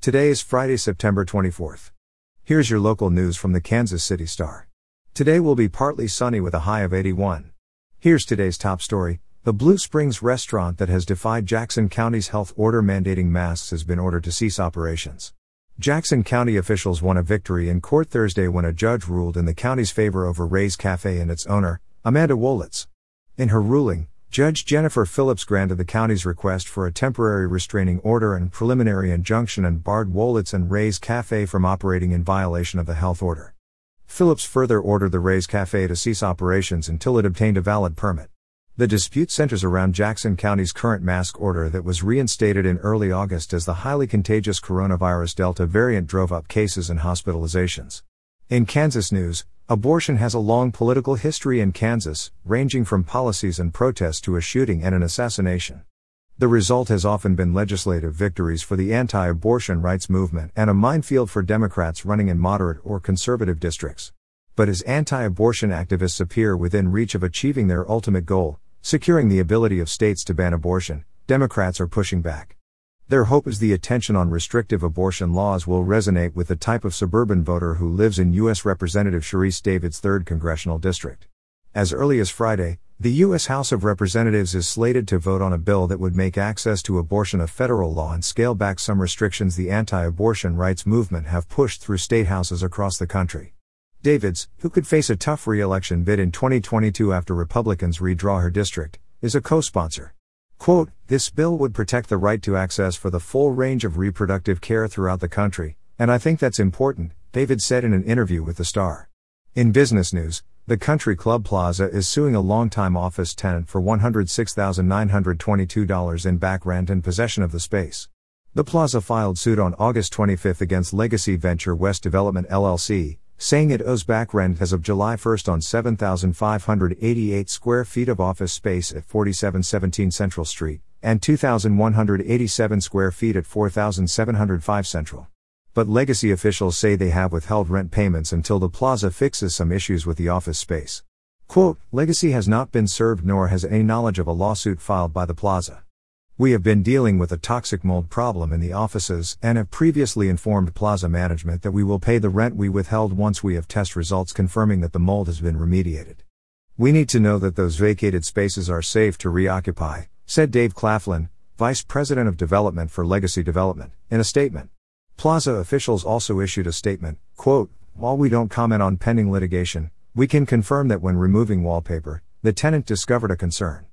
Today is Friday, September 24th. Here's your local news from the Kansas City Star. Today will be partly sunny with a high of 81. Here's today's top story. The Blue Springs restaurant that has defied Jackson County's health order mandating masks has been ordered to cease operations. Jackson County officials won a victory in court Thursday when a judge ruled in the county's favor over Ray's Cafe and its owner, Amanda Wohletz. In her ruling, Judge Jennifer Phillips granted the county's request for a temporary restraining order and preliminary injunction and barred Wohletz and Ray's Cafe from operating in violation of the health order. Phillips further ordered the Ray's Cafe to cease operations until it obtained a valid permit. The dispute centers around Jackson County's current mask order that was reinstated in early August as the highly contagious coronavirus Delta variant drove up cases and hospitalizations. In Kansas news, abortion has a long political history in Kansas, ranging from policies and protests to a shooting and an assassination. The result has often been legislative victories for the anti abortion rights movement and a minefield for Democrats running in moderate or conservative districts. But as anti abortion activists appear within reach of achieving their ultimate goal, Securing the ability of states to ban abortion, Democrats are pushing back. Their hope is the attention on restrictive abortion laws will resonate with the type of suburban voter who lives in U.S. Representative Sharice Davids' 3rd Congressional District. As early as Friday, the U.S. House of Representatives is slated to vote on a bill that would make access to abortion a federal law and scale back some restrictions the anti abortion rights movement have pushed through state houses across the country. Davids, who could face a tough re election bid in 2022 after Republicans redraw her district, is a co sponsor. Quote, This bill would protect the right to access for the full range of reproductive care throughout the country, and I think that's important, Davids said in an interview with The Star. In business news, the Country Club Plaza is suing a longtime office tenant for $106,922 in back rent and possession of the space. The plaza filed suit on August 25 against Legacy Venture West Development LLC, saying it owes back rent as of July 1 on 7,588 square feet of office space at 4717 Central Street, and 2,187 square feet at 4,705 Central. But legacy officials say they have withheld rent payments until the plaza fixes some issues with the office space. Quote, Legacy has not been served nor has any knowledge of a lawsuit filed by the plaza. We have been dealing with a toxic mold problem in the offices and have previously informed Plaza Management that we will pay the rent we withheld once we have test results confirming that the mold has been remediated. We need to know that those vacated spaces are safe to reoccupy, said Dave Claflin, Vice President of Development for Legacy Development, in a statement. Plaza officials also issued a statement, quote, While we don't comment on pending litigation, we can confirm that when removing wallpaper, the tenant discovered a concern.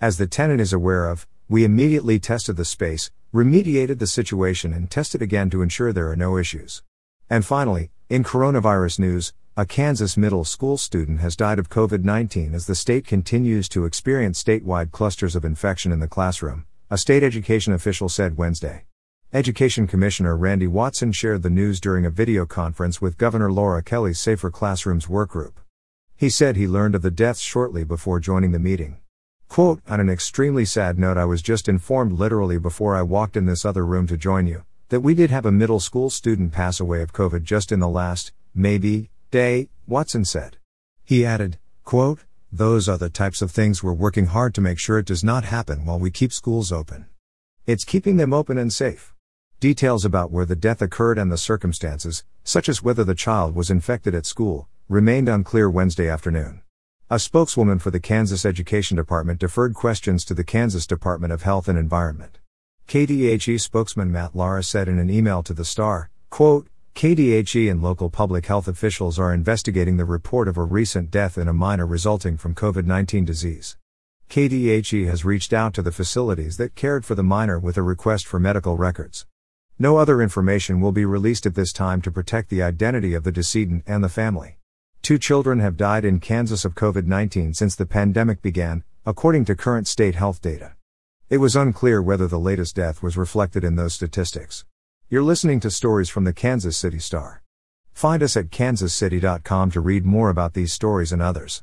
As the tenant is aware of, we immediately tested the space, remediated the situation, and tested again to ensure there are no issues. And finally, in coronavirus news, a Kansas middle school student has died of COVID 19 as the state continues to experience statewide clusters of infection in the classroom, a state education official said Wednesday. Education Commissioner Randy Watson shared the news during a video conference with Governor Laura Kelly's Safer Classrooms workgroup. He said he learned of the deaths shortly before joining the meeting. Quote, on an extremely sad note, I was just informed literally before I walked in this other room to join you, that we did have a middle school student pass away of COVID just in the last, maybe, day, Watson said. He added, quote, those are the types of things we're working hard to make sure it does not happen while we keep schools open. It's keeping them open and safe. Details about where the death occurred and the circumstances, such as whether the child was infected at school, remained unclear Wednesday afternoon. A spokeswoman for the Kansas Education Department deferred questions to the Kansas Department of Health and Environment. KDHE spokesman Matt Lara said in an email to the Star, quote, KDHE and local public health officials are investigating the report of a recent death in a minor resulting from COVID 19 disease. KDHE has reached out to the facilities that cared for the minor with a request for medical records. No other information will be released at this time to protect the identity of the decedent and the family. Two children have died in Kansas of COVID 19 since the pandemic began, according to current state health data. It was unclear whether the latest death was reflected in those statistics. You're listening to stories from the Kansas City Star. Find us at kansascity.com to read more about these stories and others.